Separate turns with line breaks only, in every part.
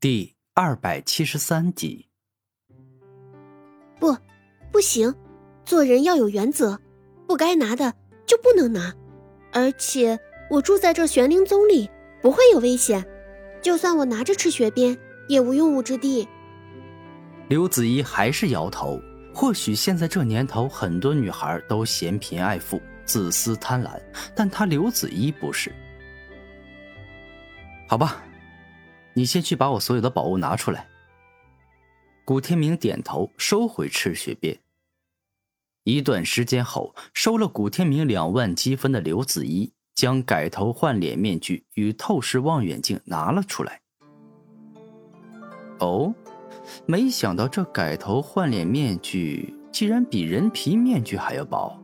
第二百七十三集。
不，不行，做人要有原则，不该拿的就不能拿。而且我住在这玄灵宗里，不会有危险。就算我拿着赤血鞭，也无用武之地。
刘子怡还是摇头。或许现在这年头，很多女孩都嫌贫爱富、自私贪婪，但她刘子怡不是。好吧。你先去把我所有的宝物拿出来。古天明点头，收回赤血鞭。一段时间后，收了古天明两万积分的刘子怡将改头换脸面具与透视望远镜拿了出来。哦，没想到这改头换脸面具竟然比人皮面具还要薄，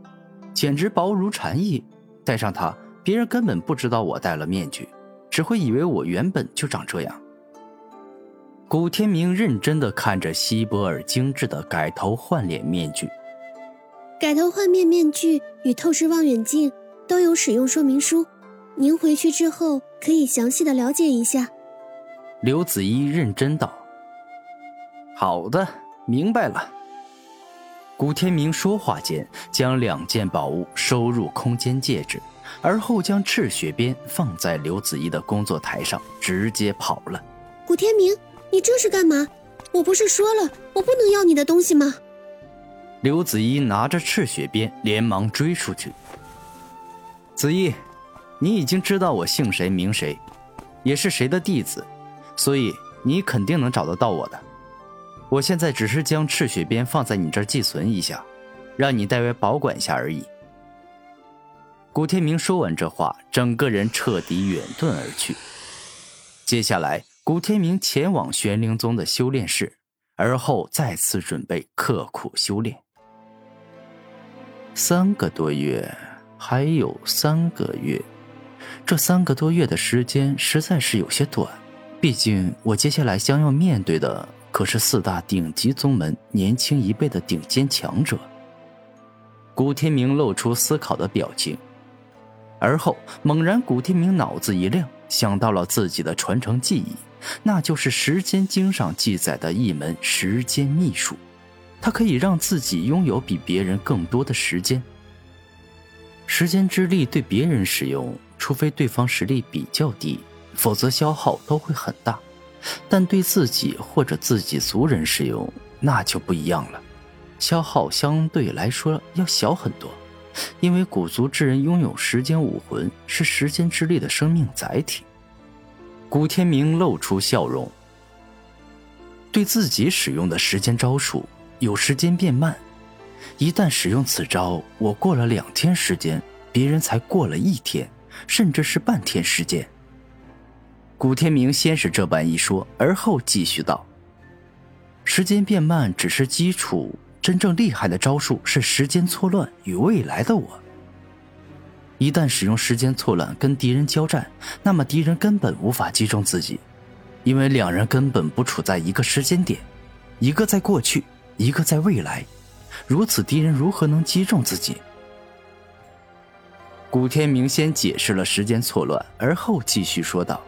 简直薄如蝉翼。戴上它，别人根本不知道我戴了面具。只会以为我原本就长这样。古天明认真的看着希伯尔精致的改头换脸面具。
改头换面面具与透视望远镜都有使用说明书，您回去之后可以详细的了解一下。
刘子怡认真道：“好的，明白了。”古天明说话间，将两件宝物收入空间戒指。而后将赤血鞭放在刘子怡的工作台上，直接跑了。
古天明，你这是干嘛？我不是说了我不能要你的东西吗？
刘子怡拿着赤血鞭，连忙追出去。子怡，你已经知道我姓谁名谁，也是谁的弟子，所以你肯定能找得到我的。我现在只是将赤血鞭放在你这儿寄存一下，让你代为保管下而已。古天明说完这话，整个人彻底远遁而去。接下来，古天明前往玄灵宗的修炼室，而后再次准备刻苦修炼。三个多月，还有三个月，这三个多月的时间实在是有些短。毕竟，我接下来将要面对的可是四大顶级宗门年轻一辈的顶尖强者。古天明露出思考的表情。而后，猛然，古天明脑子一亮，想到了自己的传承技艺，那就是《时间经》上记载的一门时间秘术。它可以让自己拥有比别人更多的时间。时间之力对别人使用，除非对方实力比较低，否则消耗都会很大；但对自己或者自己族人使用，那就不一样了，消耗相对来说要小很多。因为古族之人拥有时间武魂，是时间之力的生命载体。古天明露出笑容。对自己使用的时间招数有时间变慢，一旦使用此招，我过了两天时间，别人才过了一天，甚至是半天时间。古天明先是这般一说，而后继续道：“时间变慢只是基础。”真正厉害的招数是时间错乱与未来的我。一旦使用时间错乱跟敌人交战，那么敌人根本无法击中自己，因为两人根本不处在一个时间点，一个在过去，一个在未来。如此，敌人如何能击中自己？古天明先解释了时间错乱，而后继续说道：“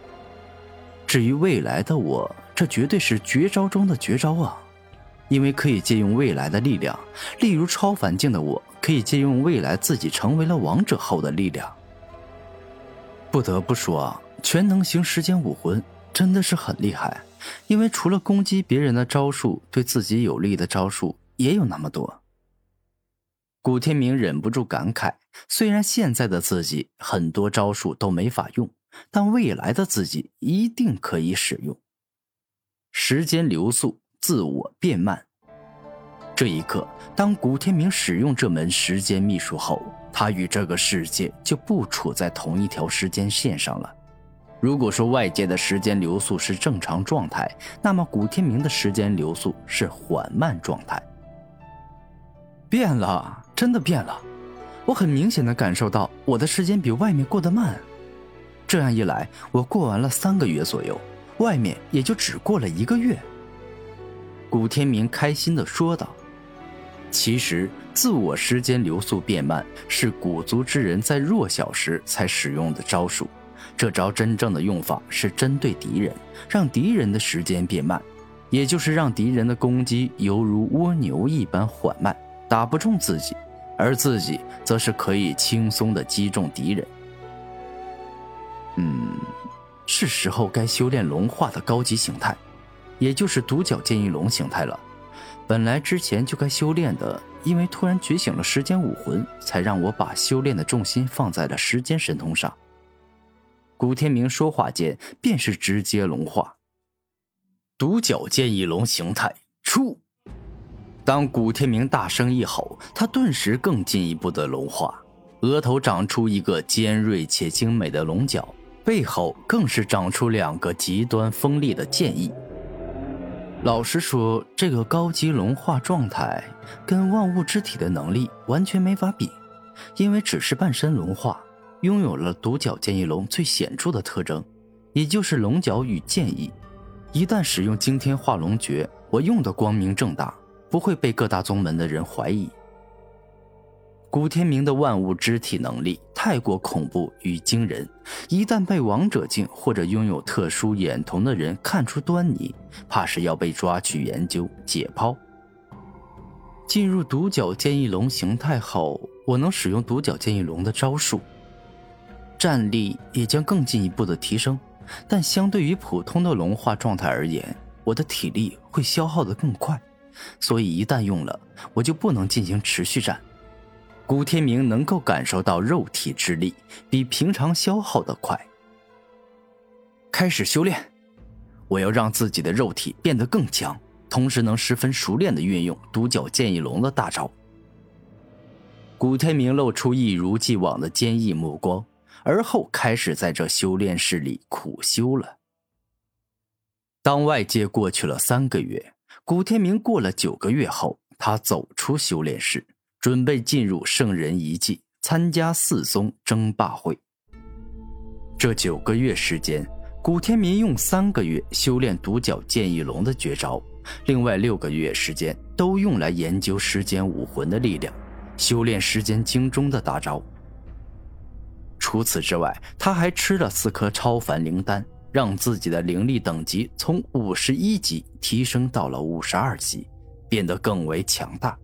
至于未来的我，这绝对是绝招中的绝招啊！”因为可以借用未来的力量，例如超凡境的我，可以借用未来自己成为了王者后的力量。不得不说，全能型时间武魂真的是很厉害。因为除了攻击别人的招数，对自己有利的招数也有那么多。古天明忍不住感慨：虽然现在的自己很多招数都没法用，但未来的自己一定可以使用。时间流速。自我变慢。这一刻，当古天明使用这门时间秘术后，他与这个世界就不处在同一条时间线上了。如果说外界的时间流速是正常状态，那么古天明的时间流速是缓慢状态。变了，真的变了！我很明显的感受到我的时间比外面过得慢。这样一来，我过完了三个月左右，外面也就只过了一个月。古天明开心的说道：“其实，自我时间流速变慢是古族之人在弱小时才使用的招数，这招真正的用法是针对敌人，让敌人的时间变慢，也就是让敌人的攻击犹如蜗牛一般缓慢，打不中自己，而自己则是可以轻松的击中敌人。嗯，是时候该修炼龙化的高级形态，也就是独角剑翼龙形态了。本来之前就该修炼的，因为突然觉醒了时间武魂，才让我把修炼的重心放在了时间神通上。古天明说话间，便是直接龙化。独角剑翼龙形态出。当古天明大声一吼，他顿时更进一步的龙化，额头长出一个尖锐且精美的龙角，背后更是长出两个极端锋利的剑翼。老实说，这个高级龙化状态跟万物之体的能力完全没法比，因为只是半身龙化。拥有了独角剑翼龙最显著的特征，也就是龙角与剑翼。一旦使用惊天化龙诀，我用的光明正大，不会被各大宗门的人怀疑。古天明的万物肢体能力太过恐怖与惊人，一旦被王者境或者拥有特殊眼瞳的人看出端倪，怕是要被抓去研究解剖。进入独角剑翼龙形态后，我能使用独角剑翼龙的招数。战力也将更进一步的提升，但相对于普通的龙化状态而言，我的体力会消耗的更快，所以一旦用了，我就不能进行持续战。古天明能够感受到肉体之力比平常消耗的快。开始修炼，我要让自己的肉体变得更强，同时能十分熟练的运用独角剑翼龙的大招。古天明露出一如既往的坚毅目光。而后开始在这修炼室里苦修了。当外界过去了三个月，古天明过了九个月后，他走出修炼室，准备进入圣人遗迹参加四宗争霸会。这九个月时间，古天明用三个月修炼独角剑翼龙的绝招，另外六个月时间都用来研究时间武魂的力量，修炼时间经中的大招。除此之外，他还吃了四颗超凡灵丹，让自己的灵力等级从五十一级提升到了五十二级，变得更为强大。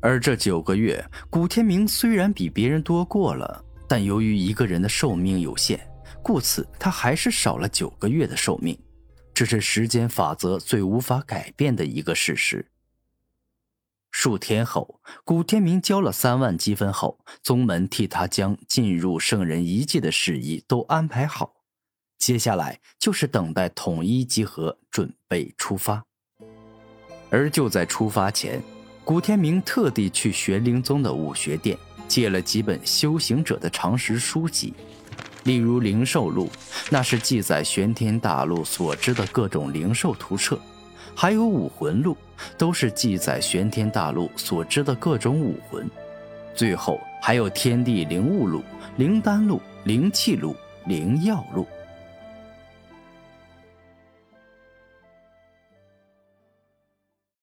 而这九个月，古天明虽然比别人多过了，但由于一个人的寿命有限，故此他还是少了九个月的寿命，这是时间法则最无法改变的一个事实。数天后，古天明交了三万积分后，宗门替他将进入圣人遗迹的事宜都安排好，接下来就是等待统一集合，准备出发。而就在出发前，古天明特地去玄灵宗的武学殿借了几本修行者的常识书籍，例如《灵兽录》，那是记载玄天大陆所知的各种灵兽图册。还有武魂录，都是记载玄天大陆所知的各种武魂。最后还有天地灵物录、灵丹录、灵气录、灵药录。